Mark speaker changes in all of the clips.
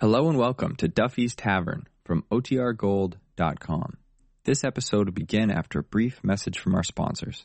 Speaker 1: Hello and welcome to Duffy's Tavern from OTRGold.com. This episode will begin after a brief message from our sponsors.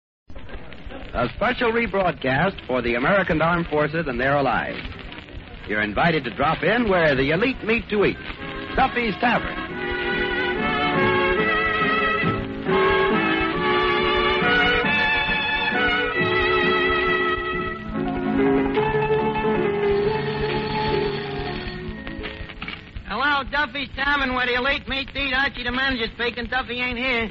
Speaker 2: A special rebroadcast for the American Armed Forces and their allies. You're invited to drop in where the elite meet to eat. Duffy's Tavern.
Speaker 3: Hello, Duffy's Tavern, where the elite meet to eat. Archie, the manager, speaking. Duffy ain't here.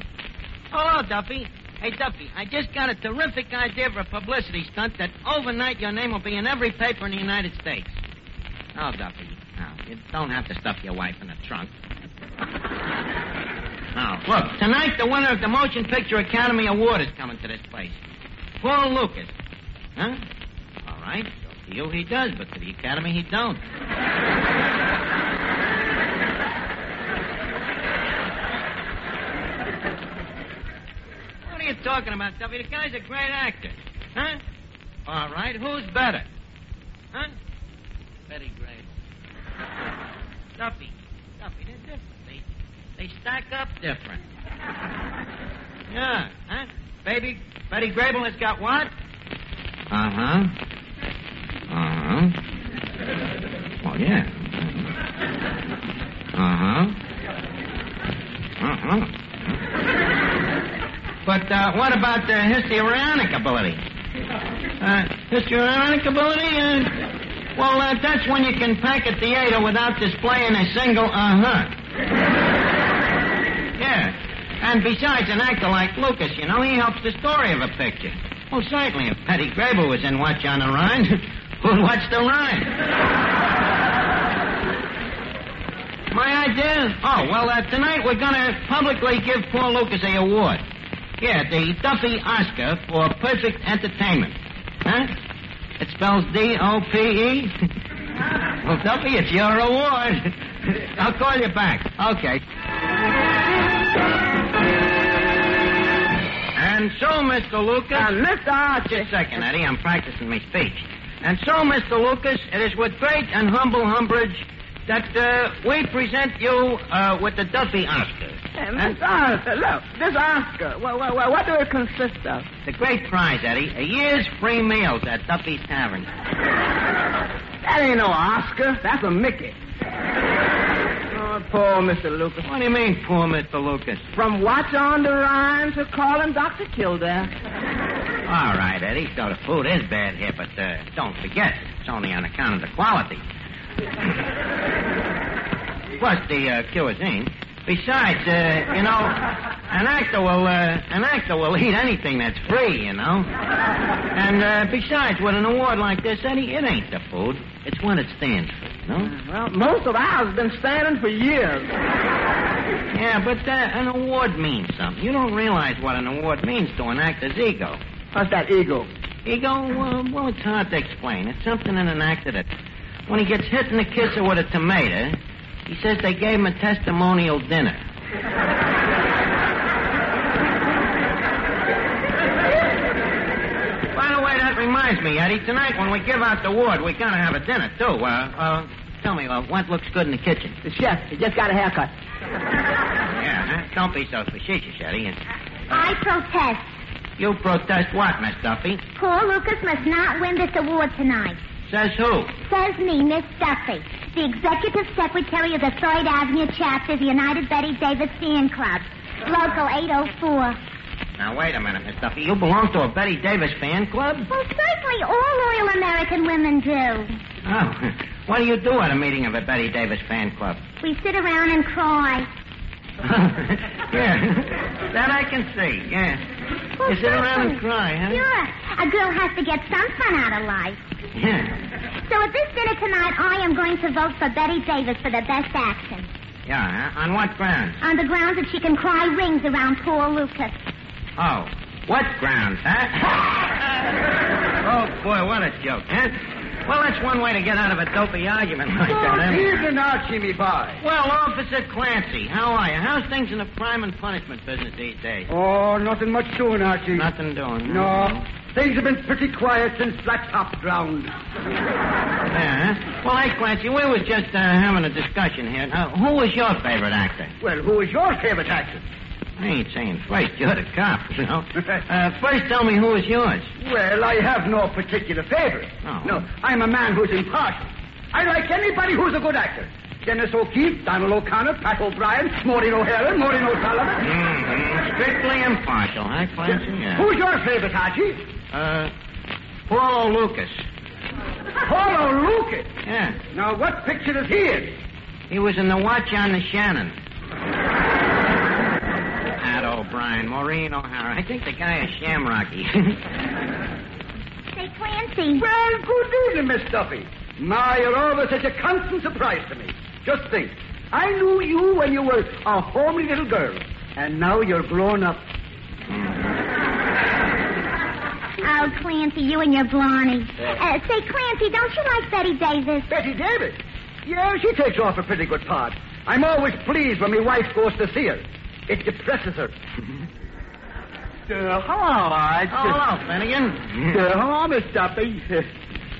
Speaker 3: Hello, Duffy. Hey, Duffy, I just got a terrific idea for a publicity stunt that overnight your name will be in every paper in the United States. Oh, Duffy, no, you don't have to stuff your wife in the trunk. Now, look, tonight the winner of the Motion Picture Academy Award is coming to this place. Paul Lukas. Huh? All right. So to you he does, but to the Academy he don't. Talking about, Duffy? The guy's a great actor. Huh? All right, who's better? Huh? Betty Grable. Duffy. Duffy, they're different. They, they stack up different. Yeah, huh? Baby, Betty Grable has got what? Uh-huh. Uh-huh. Well, yeah. Uh-huh. Uh-huh. But uh, what about the histrionic ability? Uh, histrionic ability? Uh, well, uh, that's when you can pack a theater without displaying a single uh-huh. Yeah. And besides, an actor like Lukas, you know, he helps the story of a picture. Well, certainly, if Petty Grable was in Watch on the Rhine, who'd watch the Rhine? My idea? Oh, well, uh, tonight we're going to publicly give Paul Lukas a award. Yeah, the Duffy Oscar for perfect entertainment. Huh? It spells D-O-P-E? well, Duffy, it's your award. I'll call you back. Okay. And so, Mr. Lukas...
Speaker 4: And Mr. Archie.
Speaker 3: Just a second, Eddie. I'm practicing my speech. And so, Mr. Lukas, it is with great and humble umbrage that uh, we present you uh, with the Duffy Oscar.
Speaker 4: Hey, Mr. Arthur, look, this Oscar, what, what, do it consist of?
Speaker 3: The great prize, Eddie. A year's free meals at Duffy's Tavern.
Speaker 4: That ain't no Oscar. That's a Mickey. Oh, poor Mr. Lukas.
Speaker 3: What do you mean, poor Mr. Lukas?
Speaker 4: From Watch on the Rhine to calling Dr. Kildare.
Speaker 3: All right, Eddie, so the food is bad here, but uh, don't forget, it's only on account of the quality. Plus the uh, cuisine. Besides, uh, you know, an actor will uh, an actor will eat anything that's free, you know. And uh, besides, with an award like this, Eddie, it ain't the food; it's what it stands for, you know.
Speaker 4: Well, most of ours have been standing for years.
Speaker 3: Yeah, but uh, an award means something. You don't realize what an award means to an actor's ego.
Speaker 4: What's that ego?
Speaker 3: Ego? Uh, well, it's hard to explain. It's something in an actor that, when he gets hit in the kisser with a tomato, he says they gave him a testimonial dinner. By the way, that reminds me, Eddie. Tonight, when we give out the award, we gotta have a dinner too. Uh, uh, tell me, uh, what looks good in the kitchen?
Speaker 4: The chef, he just got a haircut.
Speaker 3: Yeah, huh? Don't be so facetious, Eddie.
Speaker 5: I protest.
Speaker 3: You protest what, Miss Duffy?
Speaker 5: Paul Lukas must not win this award tonight.
Speaker 3: Says who?
Speaker 5: Says me, Miss Duffy, the executive secretary of the Third Avenue chapter of the United Bette Davis Fan Club, local 804.
Speaker 3: Now, wait a minute, Miss Duffy. You belong to a Bette Davis fan club?
Speaker 5: Well, certainly all loyal American women do.
Speaker 3: Oh. What do you do at a meeting of a Bette Davis fan club?
Speaker 5: We sit around and cry.
Speaker 3: yeah. That I can see, yeah.
Speaker 5: Well,
Speaker 3: You sit around and cry, huh?
Speaker 5: Sure. A girl has to get some fun out of life.
Speaker 3: Yeah.
Speaker 6: So at this dinner tonight, I am going to vote for Bette Davis for the best action.
Speaker 3: Yeah. On what grounds?
Speaker 6: On the grounds that she can cry rings around poor Lukas.
Speaker 3: Oh. What grounds, huh? oh, boy, what a joke, huh? Well, that's one way to get out of a dopey argument like that, huh?
Speaker 7: Evening, Archie, me boy.
Speaker 3: Well, Officer Clancy, how are you? How's things in the crime and punishment business these days?
Speaker 7: Oh, nothing much doing, Archie.
Speaker 3: Nothing doing. huh?
Speaker 7: No. Things have been pretty quiet since Blacktop drowned.
Speaker 3: Yeah. Well, hey, Clancy, we was just uh, having a discussion here. Now, who was your favorite actor?
Speaker 7: Well, who was your favorite actor?
Speaker 3: I ain't saying first. You're the cop, you know. Uh, first, tell me who was yours.
Speaker 7: Well, I have no particular favorite.
Speaker 3: Oh.
Speaker 7: No, I'm a man who's impartial. I like anybody who's a good actor. Dennis O'Keefe, Donald O'Connor, Pat O'Brien, Maureen O'Hara, Maureen O'Sullivan.
Speaker 3: Mm-hmm. Strictly impartial, huh, Clancy? Yeah.
Speaker 7: Who's your favorite, Archie?
Speaker 3: Uh, Paul O'Lukas.
Speaker 7: Paul O'Lukas.
Speaker 3: Yeah.
Speaker 7: Now, what picture is he in?
Speaker 3: He was in the watch on the Shannon. Pat O'Brien, Maureen O'Hara. I think the guy is Shamrocky.
Speaker 6: Say, Clancy.
Speaker 7: Well, good evening, Miss Duffy. My, you're always such a constant surprise to me. Just think. I knew you when you were a homely little girl, and now you're grown up.
Speaker 6: Oh, Clancy, you and your Blarney. Uh, say, Clancy, don't you like Bette Davis?
Speaker 7: Bette Davis? Yeah, she takes off a pretty good part. I'm always pleased when my wife goes to see her. It depresses her.
Speaker 8: Uh, hello, Arch.
Speaker 3: oh, hello, Finnegan.
Speaker 8: Uh, hello, Miss Duffy. Uh,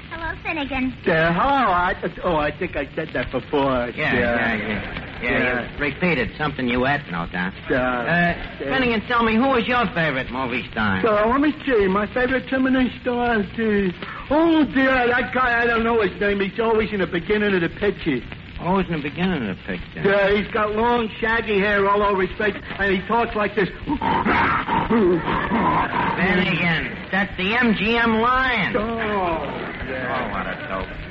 Speaker 6: Hello, Finnegan.
Speaker 8: hello, Arch. Oh, I think I said that before.
Speaker 3: Yeah, yeah, yeah. Yeah, you repeated something you ate, no doubt.
Speaker 8: Uh,
Speaker 3: Uh, Finnegan, tell me, who was your favorite movie star?
Speaker 8: so, let me see. My favorite Terminator star is... Uh, oh, dear, that guy, I don't know his name. He's always in the beginning of the picture.
Speaker 3: It in the beginning of the picture.
Speaker 8: Yeah, he's got long, shaggy hair all over his face, and he talks like this.
Speaker 3: Finnegan, that's the MGM Lion.
Speaker 8: Oh, yeah.
Speaker 3: Oh, what a dope.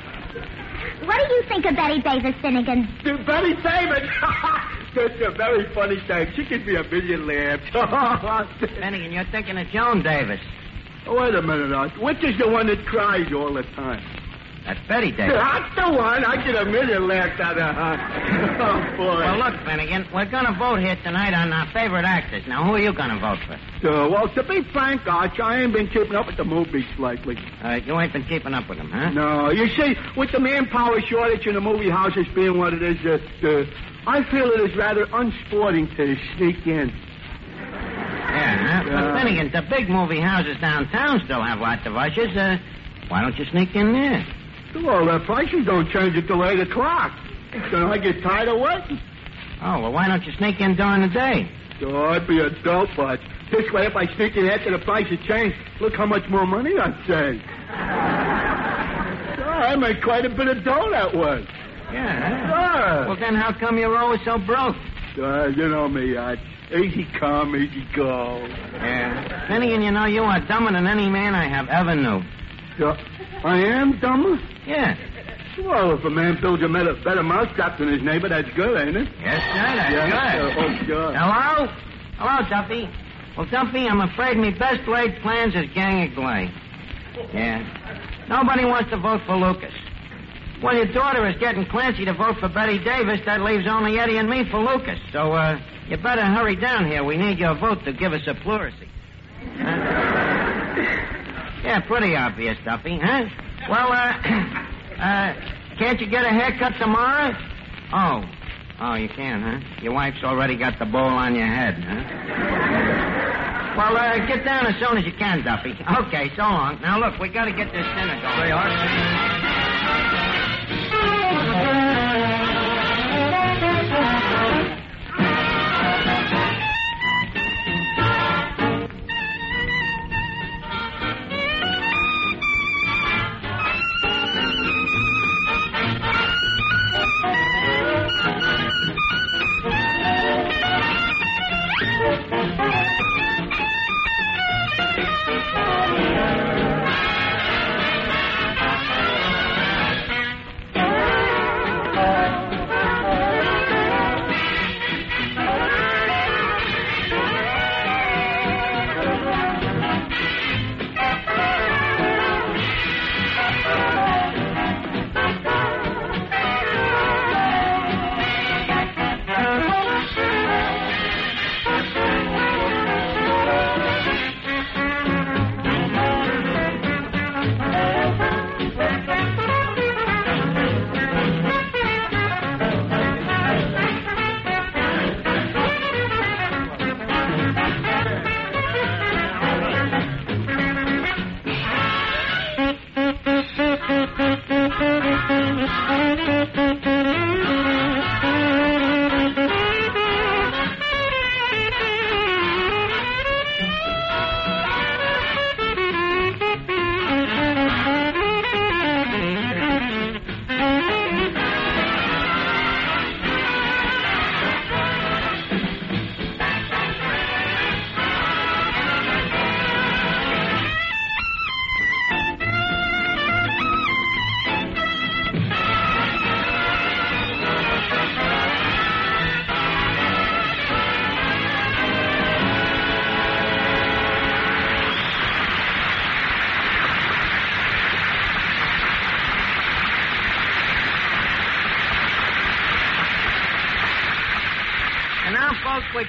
Speaker 6: What do you think of Bette Davis, Finnegan?
Speaker 8: To Bette Davis. That's a very funny thing. She could be a million lambs.
Speaker 3: Finnegan, you're thinking of Joan Davis.
Speaker 8: Wait a minute, Arch. Which is the one that cries all the time?
Speaker 3: That's Bette Davis.
Speaker 8: That's the one. I get a million laughs out of her. Oh, boy.
Speaker 3: Well, look, Finnegan, we're going to vote here tonight on our favorite actors. Now, who are you going to vote for?
Speaker 8: Uh, well, to be frank, Arch, I ain't been keeping up with the movies lately.
Speaker 3: Uh, you ain't been keeping up with them, huh?
Speaker 8: No, you see, with the manpower shortage in the movie houses being what it is, uh, uh, I feel it is rather unsporting to sneak in.
Speaker 3: Yeah, huh? But Finnegan, the big movie houses downtown still have lots of ushers. Uh, why don't you sneak in there?
Speaker 8: Well, the prices don't change until 8 o'clock. Then I get tired of waiting.
Speaker 3: Oh, well, why don't you sneak in during the day?
Speaker 8: So I'd be a dope, but this way, if I sneak in after the price prices change, look how much more money I'd save. Oh, I make quite a bit of dough that way.
Speaker 3: Yeah.
Speaker 8: Ah.
Speaker 3: Well, then how come you're always so broke?
Speaker 8: Uh, you know me, I easy come, easy go.
Speaker 3: Yeah. Finnegan, you know, you are dumber than any man I have ever knew.
Speaker 8: So, I am dumber?
Speaker 3: Yeah.
Speaker 8: Well, if a man builds a better, mousetrap than his neighbor, that's good, ain't it?
Speaker 3: Yes, sir, that's
Speaker 8: yeah.
Speaker 3: good.
Speaker 8: Uh, oh, good.
Speaker 3: Hello? Hello, Duffy. Well, Duffy, I'm afraid me best laid plans is gang of glay. Yeah. Nobody wants to vote for Lukas. Well, your daughter is getting Clancy to vote for Bette Davis. That leaves only Eddie and me for Lukas. So, uh, you better hurry down here. We need your vote to give us a pleurisy. Huh? Yeah, pretty obvious, Duffy, huh? Well, uh, uh, can't you get a haircut tomorrow? Oh. Oh, you can, huh? Your wife's already got the bowl on your head, huh? Well, uh, get down as soon as you can, Duffy. Okay, so long. Now, look, we gotta get this dinner going.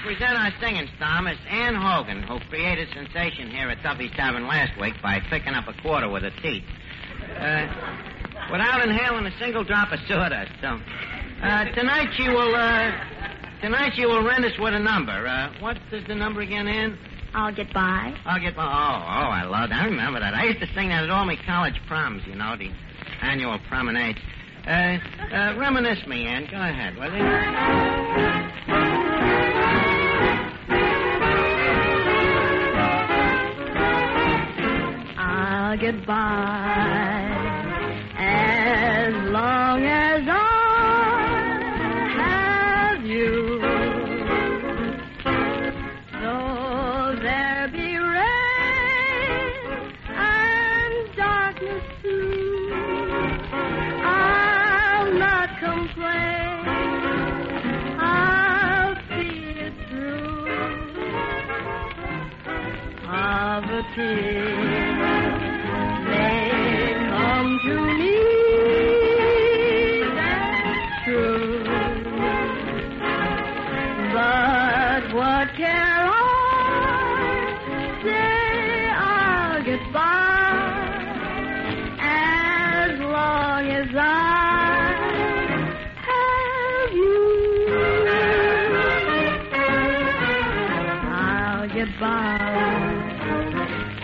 Speaker 3: Present our singing star, Miss Ann Hogan, who created sensation here at Duffy's Tavern last week by picking up a quarter with her teeth. Uh, without inhaling a single drop of sawdust. So, uh, tonight she will, uh, tonight she will rent us with a number. Uh, what is the number again, Ann?
Speaker 6: I'll get by.
Speaker 3: I'll get by. Oh, oh, I love that. I remember that. I used to sing that at all my college proms, you know, the annual promenades. Uh, uh, reminisce me, Ann. Go ahead, will you?
Speaker 6: By as long as I have you. Though there be rain and darkness too, I'll not complain. I'll see it through. Poverty By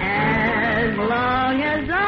Speaker 6: as long as I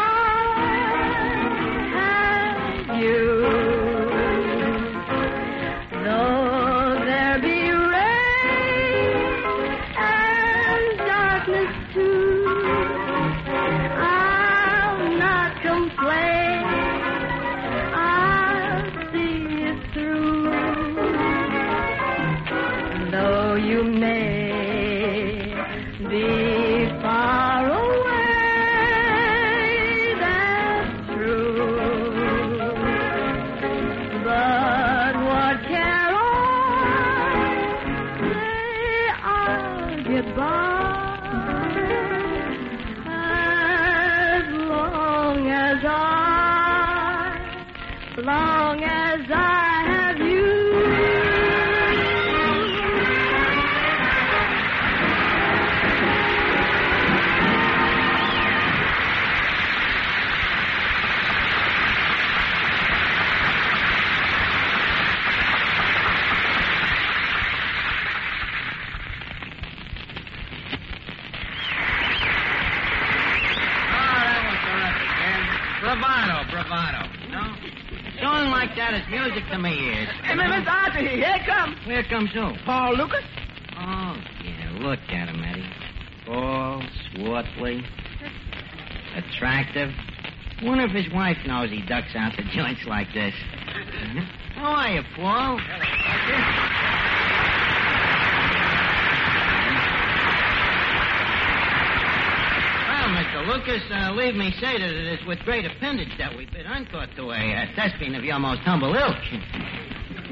Speaker 3: to my ears.
Speaker 7: Hey, Miss Archie, here it comes.
Speaker 3: Here comes who?
Speaker 7: Paul Lukas?
Speaker 3: Oh, yeah, look at him, Eddie. Tall, swartly, attractive. Wonder if his wife knows he ducks out to joints like this. How are you, Paul? Well, Mr. Lukas, uh, leave me say that it is with great appendage that we've bid encore to a uh, thespian of your most humble ilk.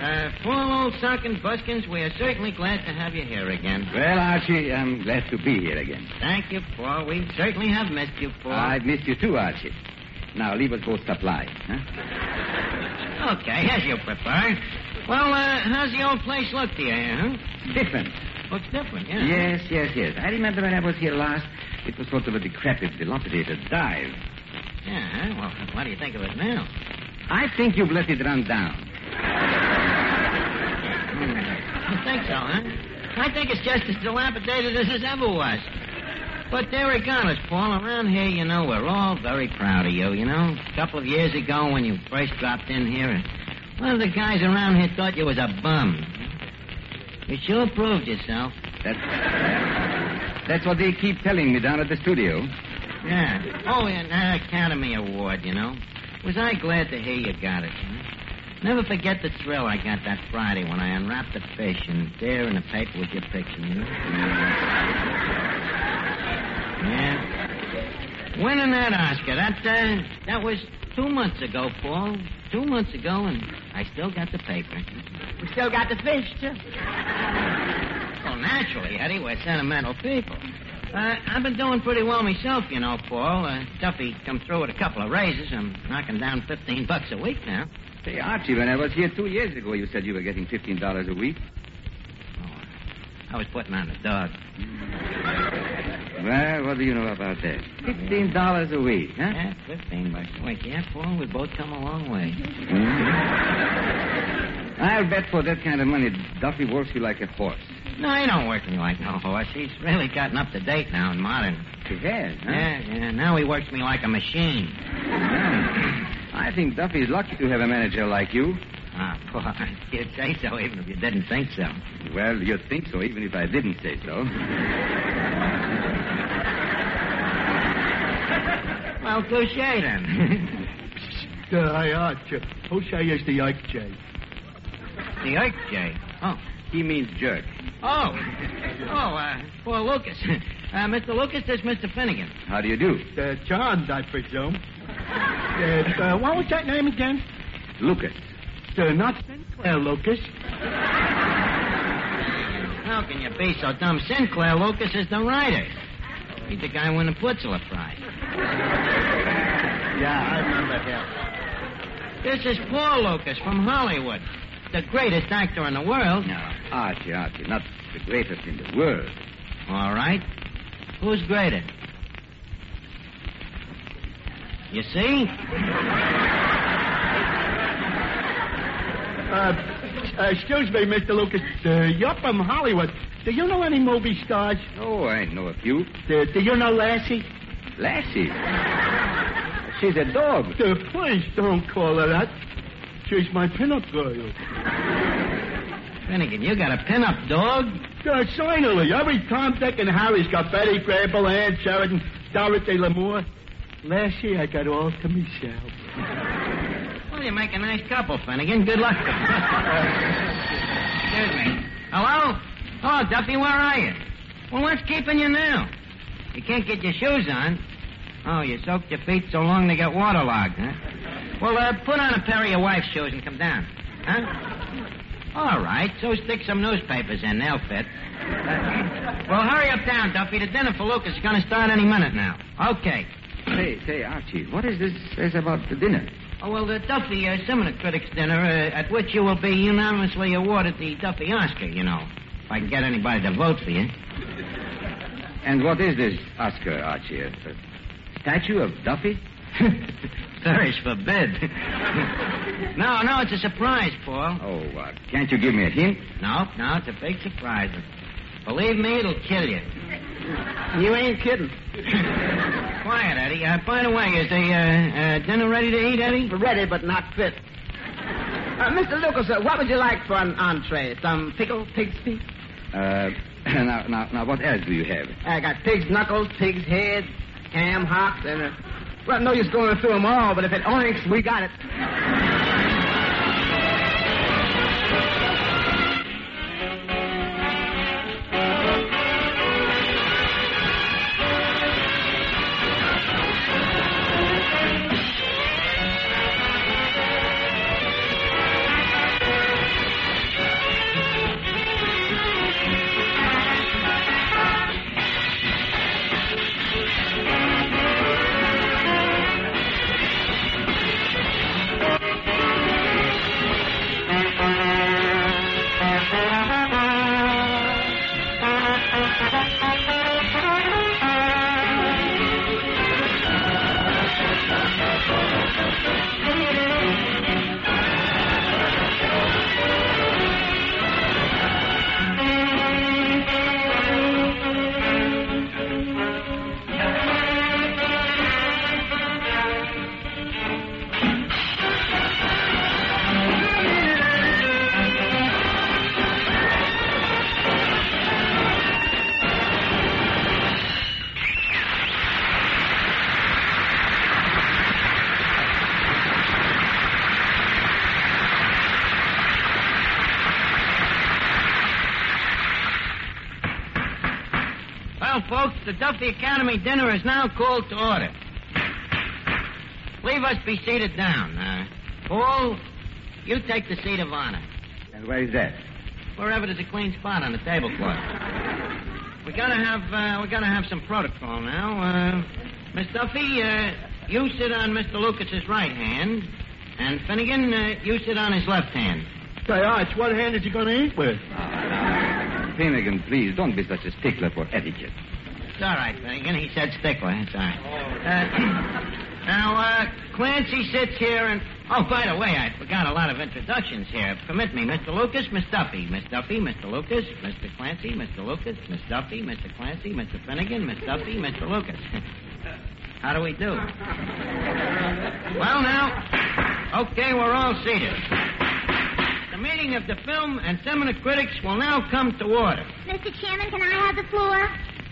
Speaker 3: Uh, Paul Old Sock and Buskins, we are certainly glad to have you here again.
Speaker 2: Well, Archie, I'm glad to be here again.
Speaker 3: Thank you, Paul. We certainly have missed you, Paul.
Speaker 2: I've missed you too, Archie. Now, leave us both supply, huh?
Speaker 3: Okay, as you prefer. Well, uh, how's the old place look to you, huh?
Speaker 2: Different.
Speaker 3: Looks different, yeah.
Speaker 2: Yes, yes, yes. I remember when I was here last, it was sort of a decrepit, dilapidated dive.
Speaker 3: Yeah, huh? well, what do you think of it now?
Speaker 2: I think you've let it run down.
Speaker 3: You think so, huh? I think it's just as dilapidated as it ever was. But there regardless, Paul, around here, you know, we're all very proud of you, you know. A couple of years ago when you first dropped in here, one of the guys around here thought you was a bum. You sure proved yourself.
Speaker 2: That's, that's what they keep telling me down at the studio.
Speaker 3: Yeah. Oh, and that Academy Award, you know. Was I glad to hear you got it, you know? Never forget the thrill I got that Friday when I unwrapped the fish and there in the paper was your picture, you know? Yeah. Winning that Oscar, that, uh, that was two months ago, Paul. Two months ago, and I still got the paper.
Speaker 7: We still got the fish, too.
Speaker 3: Naturally, Eddie, we're sentimental people. Uh, I've been doing pretty well myself, you know, Paul. Uh, Duffy come through with a couple of raises. I'm knocking down 15 bucks a week now.
Speaker 2: Say, Archie, when I was here two years ago, you said you were getting $15 a week.
Speaker 3: Oh, I was putting on the dog.
Speaker 2: Well, what do you know about that? Fifteen dollars a week, huh?
Speaker 3: Yeah, 15 bucks a week. Yeah, Paul, We've both come a long way.
Speaker 2: Hmm? I'll bet for that kind of money, Duffy works you like a horse.
Speaker 3: No, he don't work me like no horse. He's really gotten up to date now and modern.
Speaker 2: He has, huh?
Speaker 3: Yeah, yeah. Now he works me like a machine.
Speaker 2: I think Duffy's lucky to have a manager like you.
Speaker 3: Ah, Paul, you'd say so even if you didn't think so.
Speaker 2: Well, you'd think so, even if I didn't say so.
Speaker 3: Well, touche then.
Speaker 8: I ought to. Who say is the Ike J?
Speaker 3: the Ike J. Oh.
Speaker 2: He means jerk.
Speaker 3: Oh. Oh, uh, Paul Lukas. Uh, Mr. Lukas, this is Mr. Finnegan.
Speaker 2: How do you do?
Speaker 8: Uh, John, I presume. Uh, uh, what was that name again?
Speaker 2: Lukas.
Speaker 8: Uh, not Sinclair Lucas.
Speaker 3: How can you be so dumb? Sinclair Lucas is the writer. He's the guy who won the Pulitzer Prize.
Speaker 8: Yeah, I remember him.
Speaker 3: This is Paul Lukas from Hollywood. The greatest actor in the world.
Speaker 2: No, Archie, Archie, not the greatest in the world.
Speaker 3: All right. Who's greater? You see?
Speaker 8: Uh, uh, excuse me, Mr. Lukas. Uh, you're from Hollywood. Do you know any movie stars?
Speaker 2: Oh, I know a few.
Speaker 8: Uh, do you know Lassie?
Speaker 2: Lassie. She's a dog.
Speaker 8: Uh, please don't call her that. She's my pinup girl.
Speaker 3: Finnegan, you got a pin-up dog?
Speaker 8: Uh, finally, every Tom, Dick, and Harry's got Betty Grable, Ann Sheridan, Dorothy Lamour. Lassie, I got all to myself.
Speaker 3: Well, you make a nice couple, Finnegan. Good luck. Excuse me. Hello? Hello, Duffy, where are you? Well, what's keeping you now? You can't get your shoes on. Oh, you soaked your feet so long they got waterlogged, huh? Well, uh, put on a pair of your wife's shoes and come down. Huh? All right, so stick some newspapers in. They'll fit. well, hurry up down, Duffy. The dinner for Lukas is going to start any minute now. Okay.
Speaker 2: Say, say, Archie, what is this says about the dinner?
Speaker 3: Oh, well, the Duffy uh, Seminar Critics Dinner, uh, at which you will be unanimously awarded the Duffy Oscar, you know. If I can get anybody to vote for you.
Speaker 2: And what is this Oscar, Archie? A statue of Duffy?
Speaker 3: Perish forbid. no, no, it's a surprise, Paul.
Speaker 2: Oh, uh, can't you give me a hint?
Speaker 3: No, no, it's a big surprise. Believe me, it'll kill you.
Speaker 7: You ain't kidding.
Speaker 3: Quiet, Eddie. Uh, by the way, is the uh, uh, dinner ready to eat, Eddie?
Speaker 7: Ready, but not fit. Uh, Mr. Lukas, uh, what would you like for an entree? Some pickled pig's feet?
Speaker 2: Uh, now, now, now, what else do you have?
Speaker 7: I got pig's knuckles, pig's head, ham hocks, and, uh, well, no use going through them all, but if it oinks, we got it.
Speaker 3: Folks, the Duffy Academy dinner is now called to order. Leave us be seated down. Uh, Paul, you take the seat of honor.
Speaker 2: And where is that?
Speaker 3: Wherever there's a clean spot on the tablecloth. We gotta have uh, we gotta have some protocol now. Uh, Miss Duffy, uh, you sit on Mr. Lukas's right hand, and Finnegan, uh, you sit on his left hand.
Speaker 8: Say, Arch, what hand is he going to eat with?
Speaker 2: Finnegan, please, don't be such a stickler for etiquette.
Speaker 3: It's all right, Finnegan. He said stickler. It's all right. Uh, now, uh, Clancy sits here and. Oh, by the way, I forgot a lot of introductions here. Permit me, Mr. Lukas, Miss Duffy. Miss Duffy, Mr. Lukas, Mr. Clancy, Mr. Lukas, Miss Duffy, Mr. Clancy, Mr. Finnegan, Miss Duffy, Mr. Lukas. How do we do? Well, now, okay, we're all seated. The meeting of the film and seminar critics will now come to order.
Speaker 6: Mr. Chairman, can I have the floor?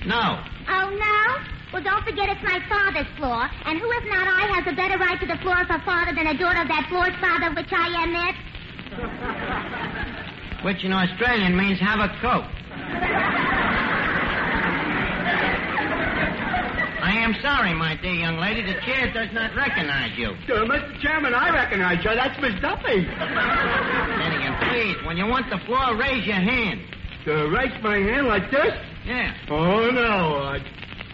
Speaker 3: No.
Speaker 6: Oh, no? Well, don't forget it's my father's floor. And who, if not I, has a better right to the floor of her father than a daughter of that floor's father, which I am it?
Speaker 3: Which in Australian means have a coat. I am sorry, my dear young lady. The chair does not recognize you.
Speaker 8: Uh, Mr. Chairman, I recognize you. That's Miss Duffy.
Speaker 3: Finnegan, please, when you want the floor, raise your hand.
Speaker 8: To raise my hand like this?
Speaker 3: Yeah.
Speaker 8: Oh, no. Uh,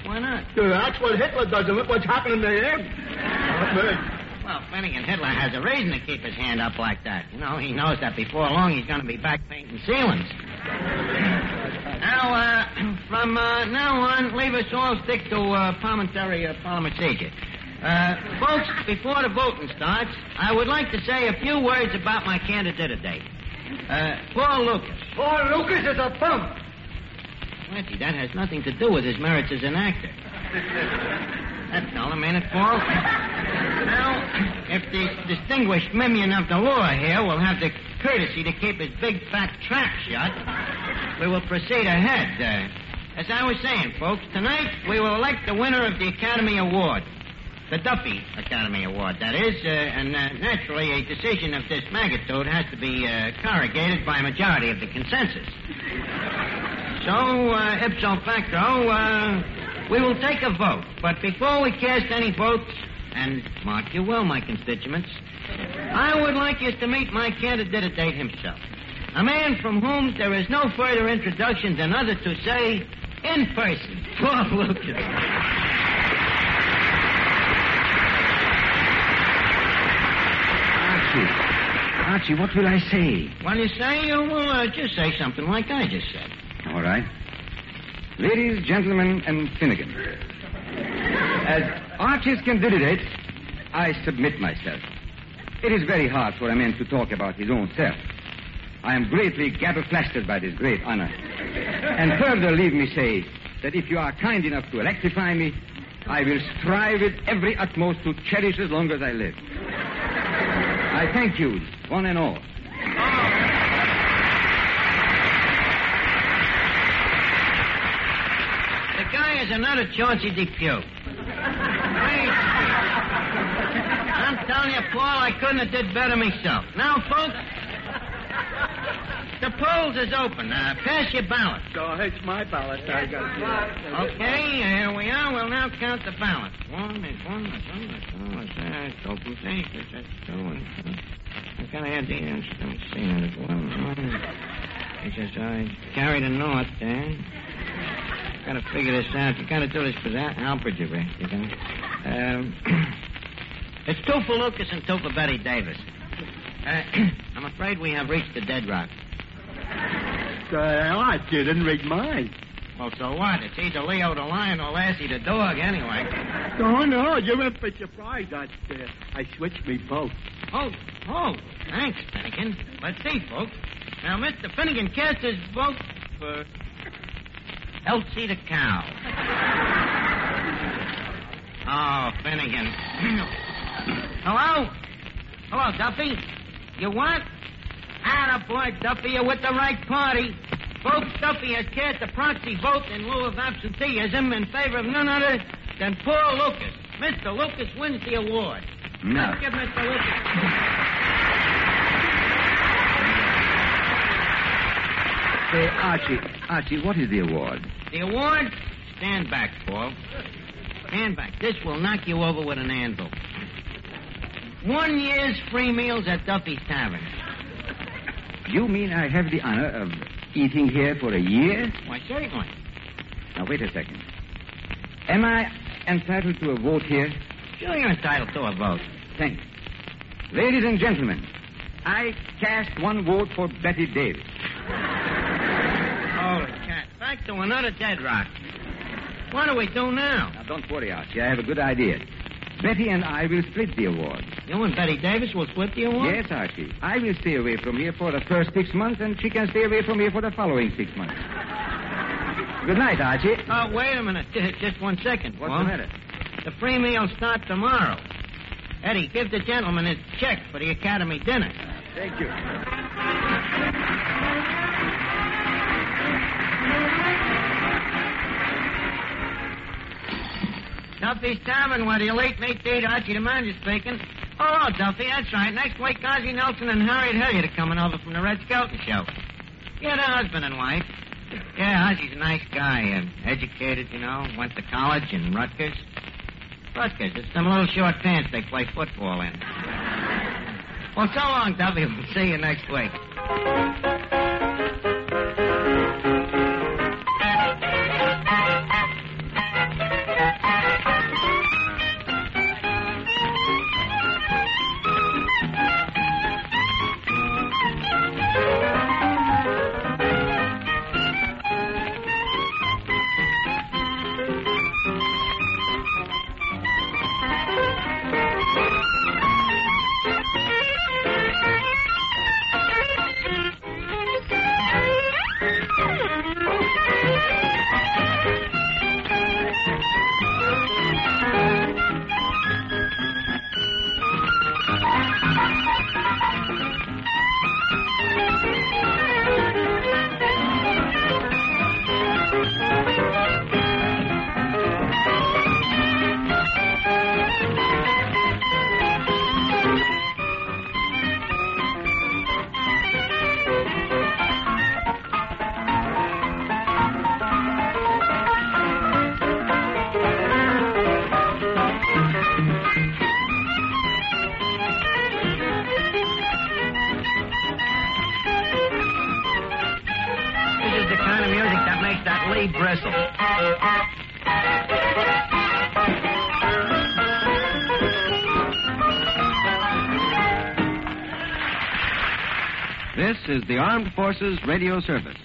Speaker 3: Why not?
Speaker 8: that's what Hitler does, and look what's happening to him.
Speaker 3: Well, Finnegan Hitler has a reason to keep his hand up like that. You know, he knows that before long he's going to be back painting ceilings. now, uh, from uh, now on, leave us all stick to uh, parliamentary uh, procedure. Uh, folks, before the voting starts, I would like to say a few words about my candidate today. Uh, Paul Lukas.
Speaker 7: Paul Lukas is a bump.
Speaker 3: That has nothing to do with his merits as an actor. That fella, man, it, Paul. Now, if the distinguished minion of the law here will have the courtesy to keep his big fat trap shut, we will proceed ahead. Uh, as I was saying, folks, tonight we will elect the winner of the Academy Award. The Duffy Academy Award, that is, uh, and uh, naturally a decision of this magnitude has to be uh, corrugated by a majority of the consensus. So, uh, ipso facto, uh, we will take a vote. But before we cast any votes, and mark you well, my constituents, I would like you to meet my candidate himself. A man from whom there is no further introduction than other to say, in person, Paul Lukas.
Speaker 2: Archie. Archie, what will I say?
Speaker 3: What you say? You will uh, just say something like I just said.
Speaker 2: All right. Ladies, gentlemen, and Finnegan. As Archie's candidate, I submit myself. It is very hard for a man to talk about his own self. I am greatly gabberflasted by this great honor. And further, leave me say that if you are kind enough to electrify me, I will strive with every utmost to cherish as long as I live. I thank you, one and all.
Speaker 3: The guy is another Chauncey Depew. Great. I'm telling you, Paul, I couldn't have did better myself. Now, folks, the polls is open. Uh, pass your ballot.
Speaker 8: So it's my ballot. I got it.
Speaker 3: Okay, here we are. We'll now count the ballots. One, that's one, that's one, that's two, that's that, open page, that's that's two, and I gotta have the answer. Let me see. One, one. He says, I carried a north there. Gotta figure this out. You gotta do this for that Algebra, you know. Um, it's two for Lukas and two for Bette Davis. Uh, I'm afraid we have reached the dead rock.
Speaker 8: Uh, Archie didn't read mine.
Speaker 3: Well, so what? It's either Leo the lion or Lassie the dog, anyway.
Speaker 8: Oh, no, you're in for surprise. I, uh, I switched me vote.
Speaker 3: Oh, oh, thanks, Finnegan. Let's see, folks. Now, Mr. Finnegan cast his vote for Elsie the cow. Oh, Finnegan. Hello? Hello, Duffy? You what? Ah, boy, Duffy, you're with the right party. Folks, Duffy has cast a proxy vote in lieu of absenteeism in favor of none other than Paul Lukas. Mr. Lukas wins the award.
Speaker 2: No.
Speaker 3: Let's give Mr. Lukas.
Speaker 2: Say, Archie, Archie, what is the award?
Speaker 3: The award? Stand back, Paul. Stand back. This will knock you over with an anvil. One year's free meals at Duffy's Tavern.
Speaker 2: You mean I have the honor of eating here for a year?
Speaker 3: Why, certainly.
Speaker 2: Now, wait a second. Am I entitled to a vote here?
Speaker 3: Sure, you're entitled to a vote.
Speaker 2: Thanks. Ladies and gentlemen, I cast one vote for Bette Davis.
Speaker 3: Back to another dead rock. What do we do now?
Speaker 2: Now, don't worry, Archie. I have a good idea. Betty and I will split the award.
Speaker 3: You and Bette Davis will split the award?
Speaker 2: Yes, Archie. I will stay away from here for the first six months, and she can stay away from here for the following six months. Good night, Archie.
Speaker 3: Oh, wait a minute. Just one second.
Speaker 2: What's the matter?
Speaker 3: The free meal start tomorrow. Eddie, give the gentleman his check for the Academy dinner.
Speaker 2: Thank you.
Speaker 3: Duffy's Tavern, where the elite meet the Archie the manager speaking. Oh, Duffy, that's right. Next week, Ozzie Nelson and Harriet Hilliard are coming over from the Red Skelton show. Yeah, they're husband and wife. Yeah, Ozzie's a nice guy. Uh, educated, you know. Went to college in Rutgers. Rutgers, it's them little short pants they play football in. Well, so long, Duffy. We'll see you next week. Lee bristle.
Speaker 9: This is the Armed Forces Radio Service.